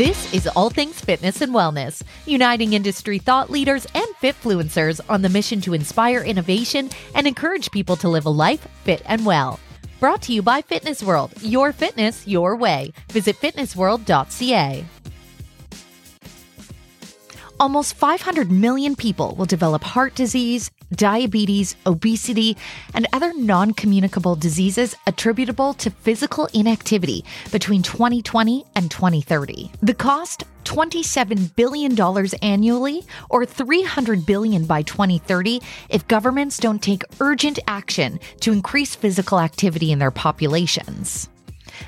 This is All Things Fitness and Wellness, uniting industry thought leaders and fitfluencers on the mission to inspire innovation and encourage people to live a life fit and well. Brought to you by Fitness World, your fitness, your way. Visit fitnessworld.ca. Almost 500 million people will develop heart disease, diabetes, obesity, and other non communicable diseases attributable to physical inactivity between 2020 and 2030. The cost $27 billion annually or 300 billion by 2030 if governments don't take urgent action to increase physical activity in their populations.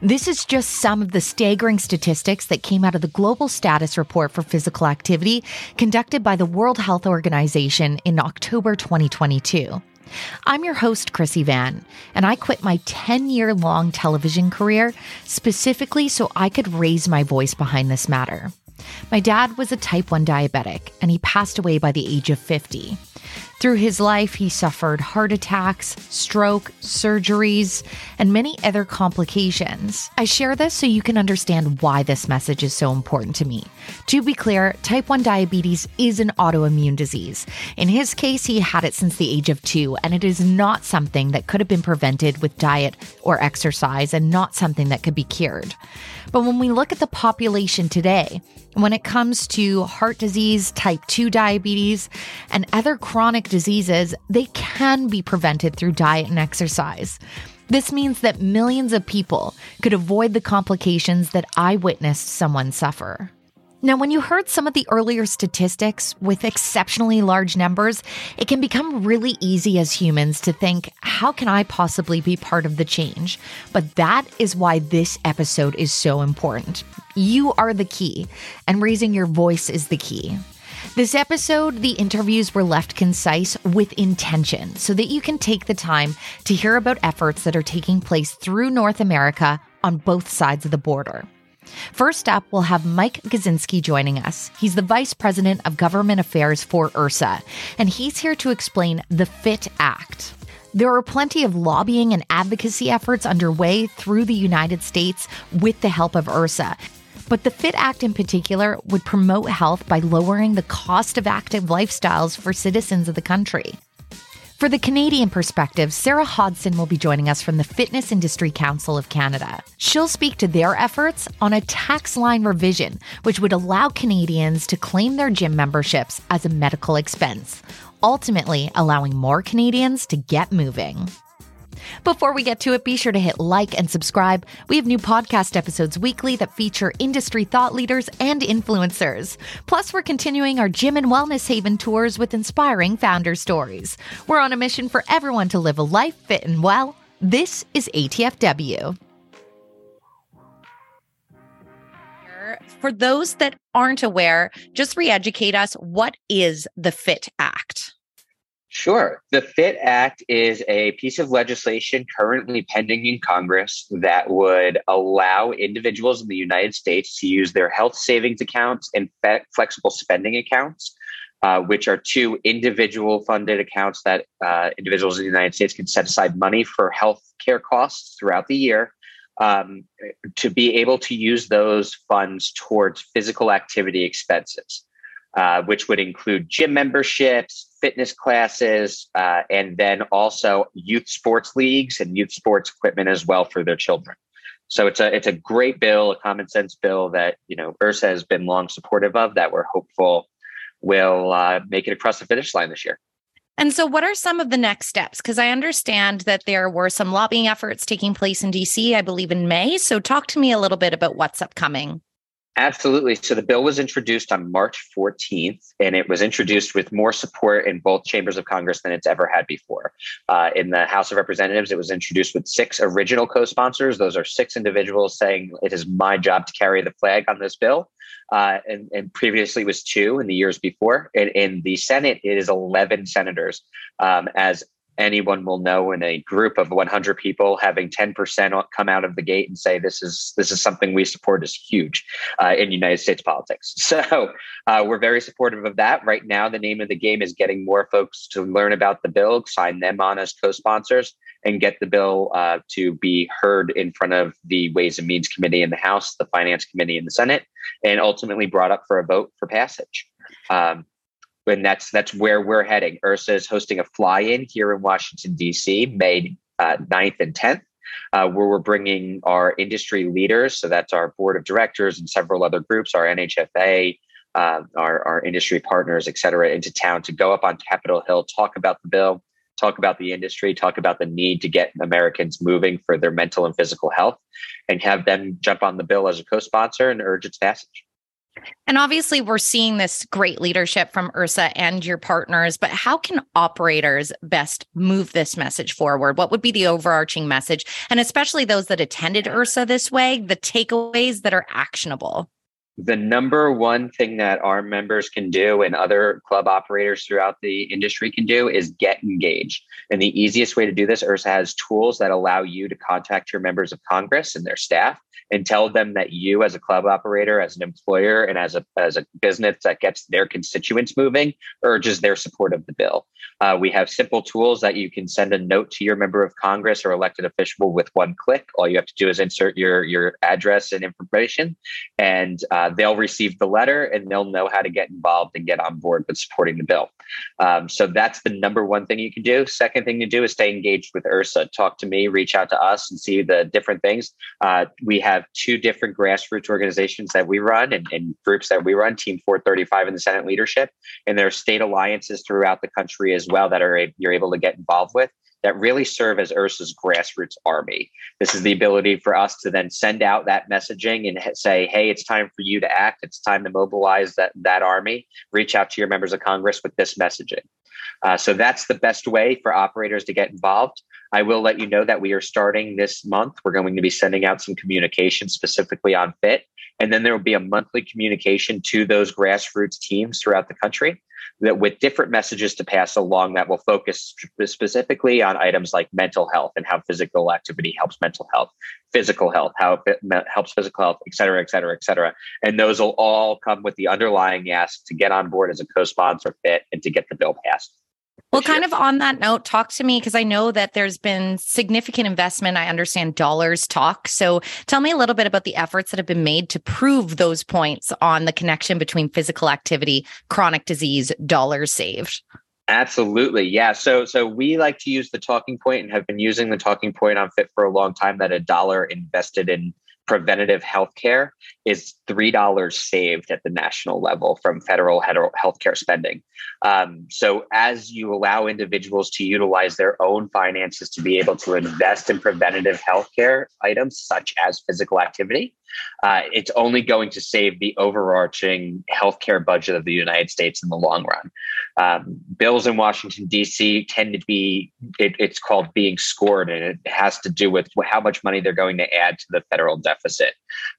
This is just some of the staggering statistics that came out of the Global Status Report for Physical Activity conducted by the World Health Organization in October 2022. I'm your host, Chrissy Van, and I quit my 10 year long television career specifically so I could raise my voice behind this matter. My dad was a type 1 diabetic, and he passed away by the age of 50. Through his life, he suffered heart attacks, stroke, surgeries, and many other complications. I share this so you can understand why this message is so important to me. To be clear, type 1 diabetes is an autoimmune disease. In his case, he had it since the age of two, and it is not something that could have been prevented with diet or exercise, and not something that could be cured. But when we look at the population today, when it comes to heart disease, type 2 diabetes, and other chronic diseases, they can be prevented through diet and exercise. This means that millions of people could avoid the complications that I witnessed someone suffer. Now, when you heard some of the earlier statistics with exceptionally large numbers, it can become really easy as humans to think, how can I possibly be part of the change? But that is why this episode is so important. You are the key, and raising your voice is the key. This episode, the interviews were left concise with intention so that you can take the time to hear about efforts that are taking place through North America on both sides of the border. First up, we'll have Mike Goscinski joining us. He's the Vice President of Government Affairs for IHRSA, and he's here to explain the PHIT Act. There are plenty of lobbying and advocacy efforts underway through the United States with the help of IHRSA. But the PHIT Act in particular would promote health by lowering the cost of active lifestyles for citizens of the country. For the Canadian perspective, Sara Hodson will be joining us from the Fitness Industry Council of Canada. She'll speak to their efforts on a tax line revision, which would allow Canadians to claim their gym memberships as a medical expense, ultimately allowing more Canadians to get moving. Before we get to it, be sure to hit like and subscribe. We have new podcast episodes weekly that feature industry thought leaders and influencers. Plus, we're continuing our gym and wellness haven tours with inspiring founder stories. We're on a mission for everyone to live a life fit and well. This is ATFW. For those that aren't aware, just re educate us. What is the PHIT Act? Sure. The PHIT Act is a piece of legislation currently pending in Congress that would allow individuals in the United States to use their health savings accounts and fe- flexible spending accounts, uh, which are two individual funded accounts that uh, individuals in the United States can set aside money for health care costs throughout the year. Um, to be able to use those funds towards physical activity expenses. Uh, which would include gym memberships, fitness classes, uh, and then also youth sports leagues and youth sports equipment as well for their children. So it's a it's a great bill, a common sense bill that you know IHRSA has been long supportive of. That we're hopeful will uh, make it across the finish line this year. And so, what are some of the next steps? Because I understand that there were some lobbying efforts taking place in DC, I believe in May. So, talk to me a little bit about what's upcoming. Absolutely. So the bill was introduced on March 14th, and it was introduced with more support in both chambers of Congress than it's ever had before. Uh, in the House of Representatives, it was introduced with six original co sponsors. Those are six individuals saying it is my job to carry the flag on this bill. Uh, and, and, previously was two in the years before. In, in the Senate, it is 11 senators um, as anyone will know in a group of 100 people having 10% come out of the gate and say this is this is something we support is huge uh, in united states politics so uh, we're very supportive of that right now the name of the game is getting more folks to learn about the bill sign them on as co-sponsors and get the bill uh, to be heard in front of the Ways and Means Committee in the House, the Finance Committee in the Senate, and ultimately brought up for a vote for passage. Um, and that's that's where we're heading. IHRSA is hosting a fly-in here in Washington D.C. May uh, 9th and 10th, uh, where we're bringing our industry leaders. So that's our board of directors and several other groups, our NHFA, uh, our, our industry partners, et cetera, into town to go up on Capitol Hill, talk about the bill, talk about the industry, talk about the need to get Americans moving for their mental and physical health, and have them jump on the bill as a co sponsor and urge its passage. And obviously, we're seeing this great leadership from IHRSA and your partners, but how can operators best move this message forward? What would be the overarching message? And especially those that attended IHRSA this way, the takeaways that are actionable the number one thing that our members can do and other club operators throughout the industry can do is get engaged. And the easiest way to do this, IHRSA has tools that allow you to contact your members of Congress and their staff and tell them that you as a club operator as an employer and as a as a business that gets their constituents moving urges their support of the bill. Uh, we have simple tools that you can send a note to your member of congress or elected official with one click. All you have to do is insert your your address and information and uh, they'll receive the letter and they'll know how to get involved and get on board with supporting the bill. Um, so that's the number one thing you can do. Second thing to do is stay engaged with IHRSA. Talk to me reach out to us and see the different things. Uh, we have have two different grassroots organizations that we run and, and, groups that we run team 435 in the senate leadership and there are state alliances throughout the country as well that are you're able to get involved with that really serve as IHRSA's grassroots army. This is the ability for us to then send out that messaging and say, hey, it's time for you to act. It's time to mobilize that, that army. Reach out to your members of Congress with this messaging. Uh, so that's the best way for operators to get involved. I will let you know that we are starting this month. We're going to be sending out some communication specifically on PHIT. And then there will be a monthly communication to those grassroots teams throughout the country that with different messages to pass along that will focus specifically on items like mental health and how physical activity helps mental health, physical health, how it helps physical health, et cetera, et cetera, et cetera. And those will all come with the underlying ask to get on board as a co-sponsor PHIT and to get the bill passed. Well, kind of on that note, talk to me because I know that there's been significant investment. I understand dollars talk. So tell me a little bit about the efforts that have been made to prove those points on the connection between physical activity, chronic disease, dollars saved. Absolutely. Yeah. So so we like to use the talking point and have been using the talking point on PHIT for a long time that a dollar invested in preventative health care is $3 saved at the national level from federal healthcare spending. Um, so, as you allow individuals to utilize their own finances to be able to invest in preventative healthcare items such as physical activity, uh, it's only going to save the overarching healthcare budget of the United States in the long run. Um, bills in Washington, D.C. tend to be, it, it's called being scored, and it has to do with how much money they're going to add to the federal deficit.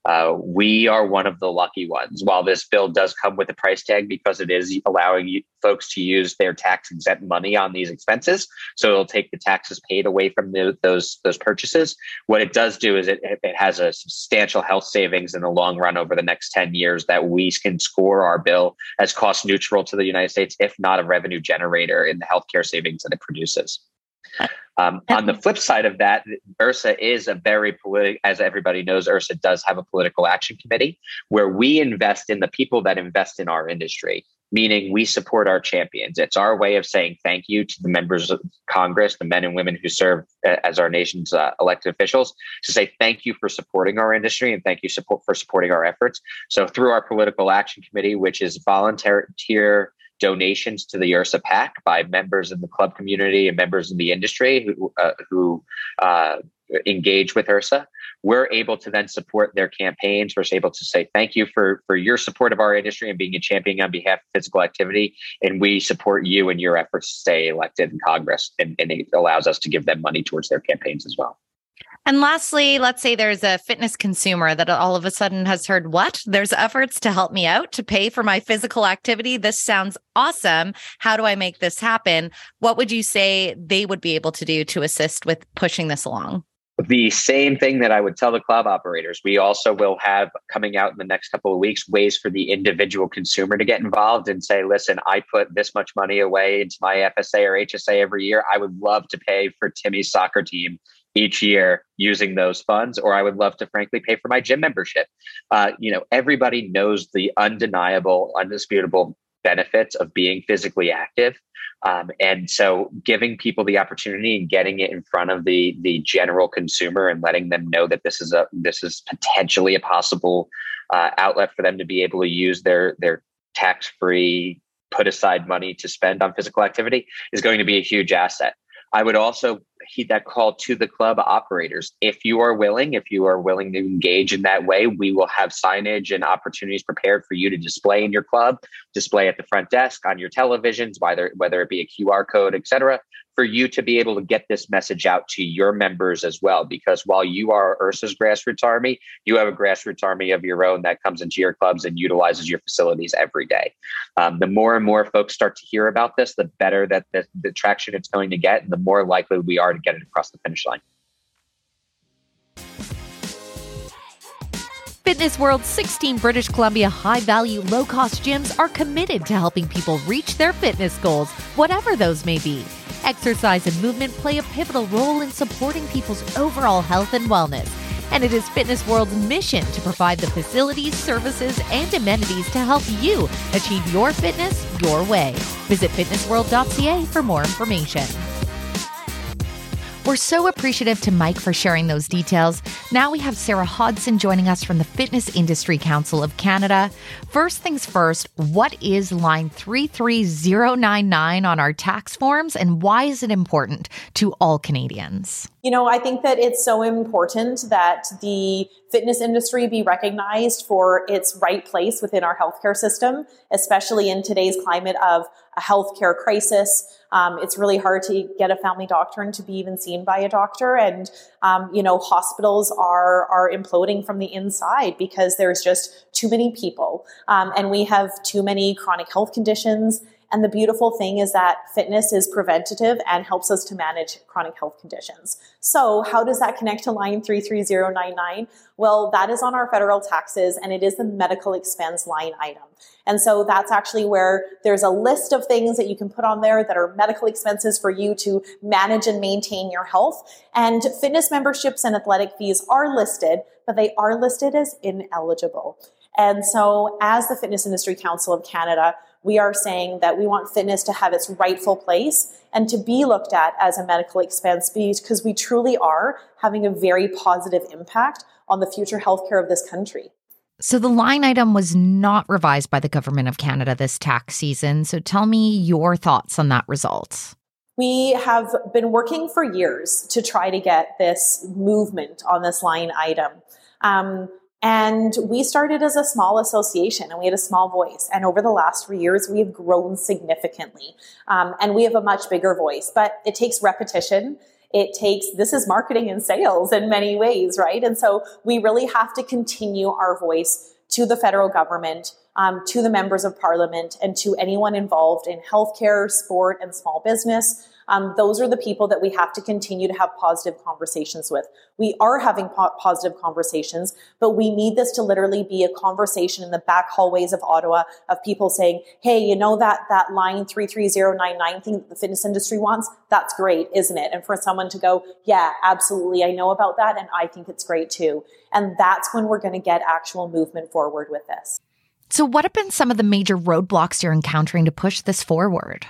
Uh, we are one of the lucky ones. While this bill does come with a price tag because it is allowing folks to use their tax exempt money on these expenses, so it'll take the taxes paid away from the, those those purchases. What it does do is it, it has a substantial health savings in the long run over the next 10 years that we can score our bill as cost neutral to the United States, if not a revenue generator in the healthcare savings that it produces. Um, on the flip side of that, IHRSA is a very political, as everybody knows, IHRSA does have a political action committee where we invest in the people that invest in our industry meaning we support our champions. It's our way of saying thank you to the members of Congress, the men and women who serve uh, as our nation's uh, elected officials, to say thank you for supporting our industry and thank you support for supporting our efforts. So through our political action committee, which is volunteer donations to the IHRSA PAC by members in the club community and members in the industry who uh, who uh, engage with IHRSA. we're able to then support their campaigns. We're able to say thank you for for your support of our industry and being a champion on behalf of physical activity. And we support you and your efforts to stay elected in Congress. And, and it allows us to give them money towards their campaigns as well. And lastly, let's say there's a fitness consumer that all of a sudden has heard what? There's efforts to help me out to pay for my physical activity. This sounds awesome. How do I make this happen? What would you say they would be able to do to assist with pushing this along? the same thing that I would tell the club operators. We also will have coming out in the next couple of weeks ways for the individual consumer to get involved and say, listen, I put this much money away into my FSA or HSA every year. I would love to pay for Timmy's soccer team each year using those funds, or I would love to frankly pay for my gym membership. Uh, you know, everybody knows the undeniable, undisputable benefits of being physically active. Um, and so giving people the opportunity and getting it in front of the the general consumer and letting them know that this is a this is potentially a possible uh, outlet for them to be able to use their their tax free put aside money to spend on physical activity is going to be a huge asset. I would also heed that call to the club operators. If you are willing, if you are willing to engage in that way, we will have signage and opportunities prepared for you to display in your club, display at the front desk, on your televisions, whether whether it be a QR code, et cetera, for you to be able to get this message out to your members as well. Because while you are IHRSA's grassroots army, you have a grassroots army of your own that comes into your clubs and utilizes your facilities every day. Um, the more and more folks start to hear about this, the better that the, the traction it's going to get, and the more likely we are to get it across the finish line. Fitness World's 16 British Columbia high value, low cost gyms are committed to helping people reach their fitness goals, whatever those may be. Exercise and movement play a pivotal role in supporting people's overall health and wellness. And it is Fitness World's mission to provide the facilities, services, and amenities to help you achieve your fitness your way. Visit fitnessworld.ca for more information. We're so appreciative to Mike for sharing those details. Now we have Sara Hodson joining us from the Fitness Industry Council of Canada. First things first, what is line 33099 on our tax forms and why is it important to all Canadians? You know, I think that it's so important that the fitness industry be recognized for its right place within our healthcare system, especially in today's climate of a healthcare crisis. Um, it's really hard to get a family doctor and to be even seen by a doctor. And, um, you know, hospitals are, are imploding from the inside because there's just too many people. Um, and we have too many chronic health conditions and the beautiful thing is that fitness is preventative and helps us to manage chronic health conditions. So how does that connect to line 33099? Well, that is on our federal taxes and it is the medical expense line item. And so that's actually where there's a list of things that you can put on there that are medical expenses for you to manage and maintain your health. And fitness memberships and athletic fees are listed, but they are listed as ineligible. And so as the Fitness Industry Council of Canada, we are saying that we want fitness to have its rightful place and to be looked at as a medical expense because we truly are having a very positive impact on the future healthcare of this country. So the line item was not revised by the government of Canada this tax season. So tell me your thoughts on that result. We have been working for years to try to get this movement on this line item. Um, and we started as a small association and we had a small voice. And over the last three years, we have grown significantly. Um, and we have a much bigger voice, but it takes repetition. It takes, this is marketing and sales in many ways, right? And so we really have to continue our voice to the federal government, um, to the members of parliament, and to anyone involved in healthcare, sport, and small business um, those are the people that we have to continue to have positive conversations with. We are having po- positive conversations, but we need this to literally be a conversation in the back hallways of Ottawa of people saying, "Hey, you know that that line three three zero nine nine thing that the fitness industry wants? That's great, isn't it?" And for someone to go, "Yeah, absolutely, I know about that, and I think it's great too." And that's when we're going to get actual movement forward with this. So, what have been some of the major roadblocks you're encountering to push this forward?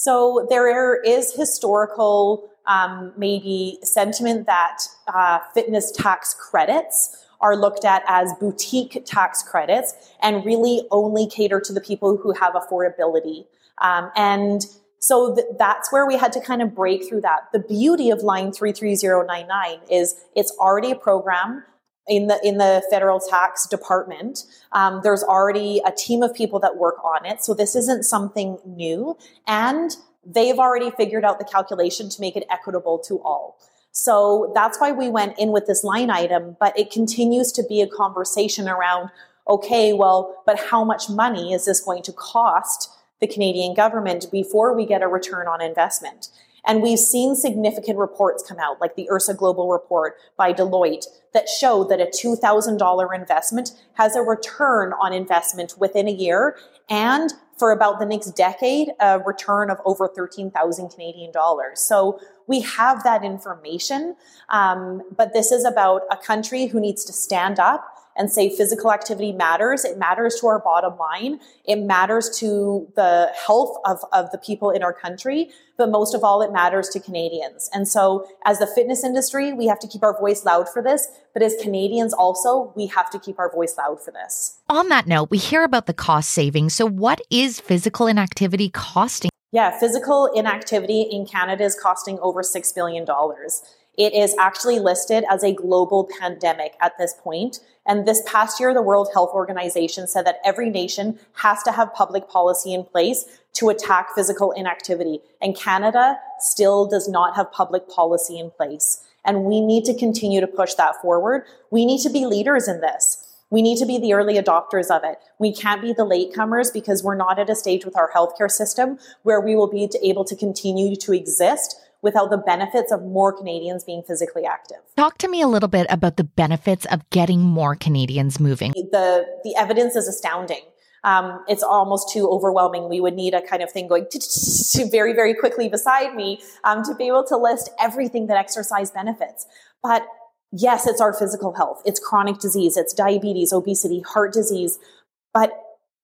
So there is historical, um, maybe sentiment that uh, fitness tax credits are looked at as boutique tax credits and really only cater to the people who have affordability. Um, and so th- that's where we had to kind of break through that. The beauty of line 33099 is it's already a program in the in the federal tax department. Um, there's already a team of people that work on it, so this isn't something new, and they've already figured out the calculation to make it equitable to all. So that's why we went in with this line item, but it continues to be a conversation around okay, well, but how much money is this going to cost the Canadian government before we get a return on investment? And we've seen significant reports come out, like the IHRSA Global report by Deloitte, that show that a $2,000 investment has a return on investment within a year and for about the next decade, a return of over 13,000 Canadian dollars. So we have that information. Um, but this is about a country who needs to stand up and say physical activity matters. It matters to our bottom line. It matters to the health of, of the people in our country. But most of all, it matters to Canadians. And so as the fitness industry, we have to keep our voice loud for this. But as Canadians also, we have to keep our voice loud for this. On that note, we hear about the cost savings. So what is physical inactivity costing? Yeah, physical inactivity in Canada is costing over $6 billion. It is actually listed as a global pandemic at this point. And this past year, the World Health Organization said that every nation has to have public policy in place to attack physical inactivity. And Canada still does not have public policy in place. And we need to continue to push that forward. We need to be leaders in this. We need to be the early adopters of it. We can't be the latecomers because we're not at a stage with our healthcare system where we will be able to continue to exist without the benefits of more Canadians being physically active. Talk to me a little bit about the benefits of getting more Canadians moving. The the evidence is astounding. Um, it's almost too overwhelming. We would need a kind of thing going to very, very quickly beside me um, to be able to list everything that exercise benefits. But yes, it's our physical health, it's chronic disease, it's diabetes, obesity, heart disease. But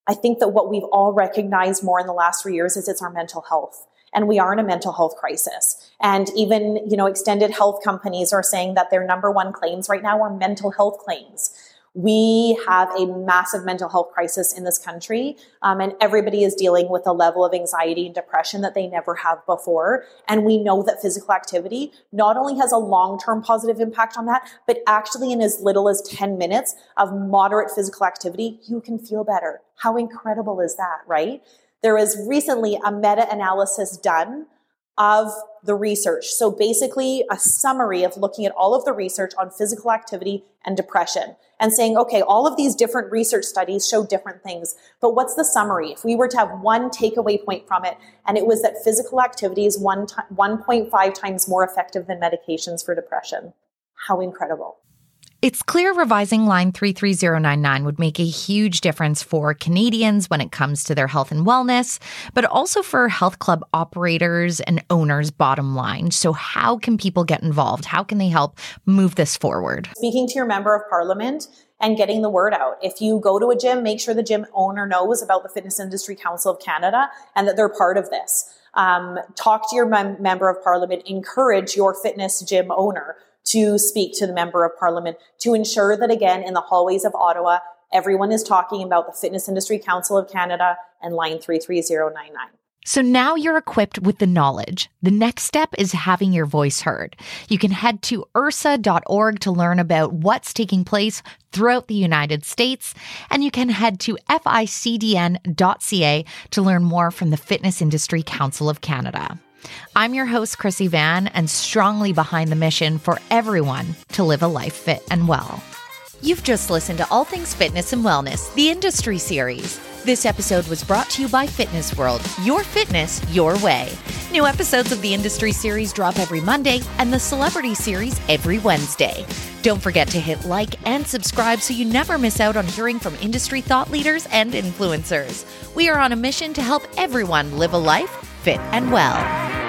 I think that what we've all recognized more in the last three years is it's our mental health and we are in a mental health crisis. And even, you know, extended health companies are saying that their number one claims right now are mental health claims. We have a massive mental health crisis in this country, um, and everybody is dealing with a level of anxiety and depression that they never have before. And we know that physical activity not only has a long term positive impact on that, but actually in as little as 10 minutes of moderate physical activity, you can feel better. How incredible is that, right? There was recently a meta analysis done of the research. So basically, a summary of looking at all of the research on physical activity and depression and saying, okay, all of these different research studies show different things, but what's the summary? If we were to have one takeaway point from it, and it was that physical activity is one t- 1.5 times more effective than medications for depression. How incredible. It's clear revising line 33099 would make a huge difference for Canadians when it comes to their health and wellness, but also for health club operators and owners' bottom line. So, how can people get involved? How can they help move this forward? Speaking to your member of parliament and getting the word out. If you go to a gym, make sure the gym owner knows about the Fitness Industry Council of Canada and that they're part of this. Um, talk to your mem- member of parliament, encourage your fitness gym owner to speak to the member of parliament to ensure that again in the hallways of Ottawa, everyone is talking about the Fitness Industry Council of Canada and line 33099. So now you're equipped with the knowledge. The next step is having your voice heard. You can head to ihrsa.org to learn about what's taking place throughout the United States, and you can head to ficdn.ca to learn more from the Fitness Industry Council of Canada. I'm your host, Chrissy Van, and strongly behind the mission for everyone to live a life fit and well. You've just listened to All Things Fitness and Wellness, the Industry Series. This episode was brought to you by Fitness World, your fitness, your way. New episodes of the Industry Series drop every Monday and the Celebrity Series every Wednesday. Don't forget to hit like and subscribe so you never miss out on hearing from industry thought leaders and influencers. We are on a mission to help everyone live a life fit and well.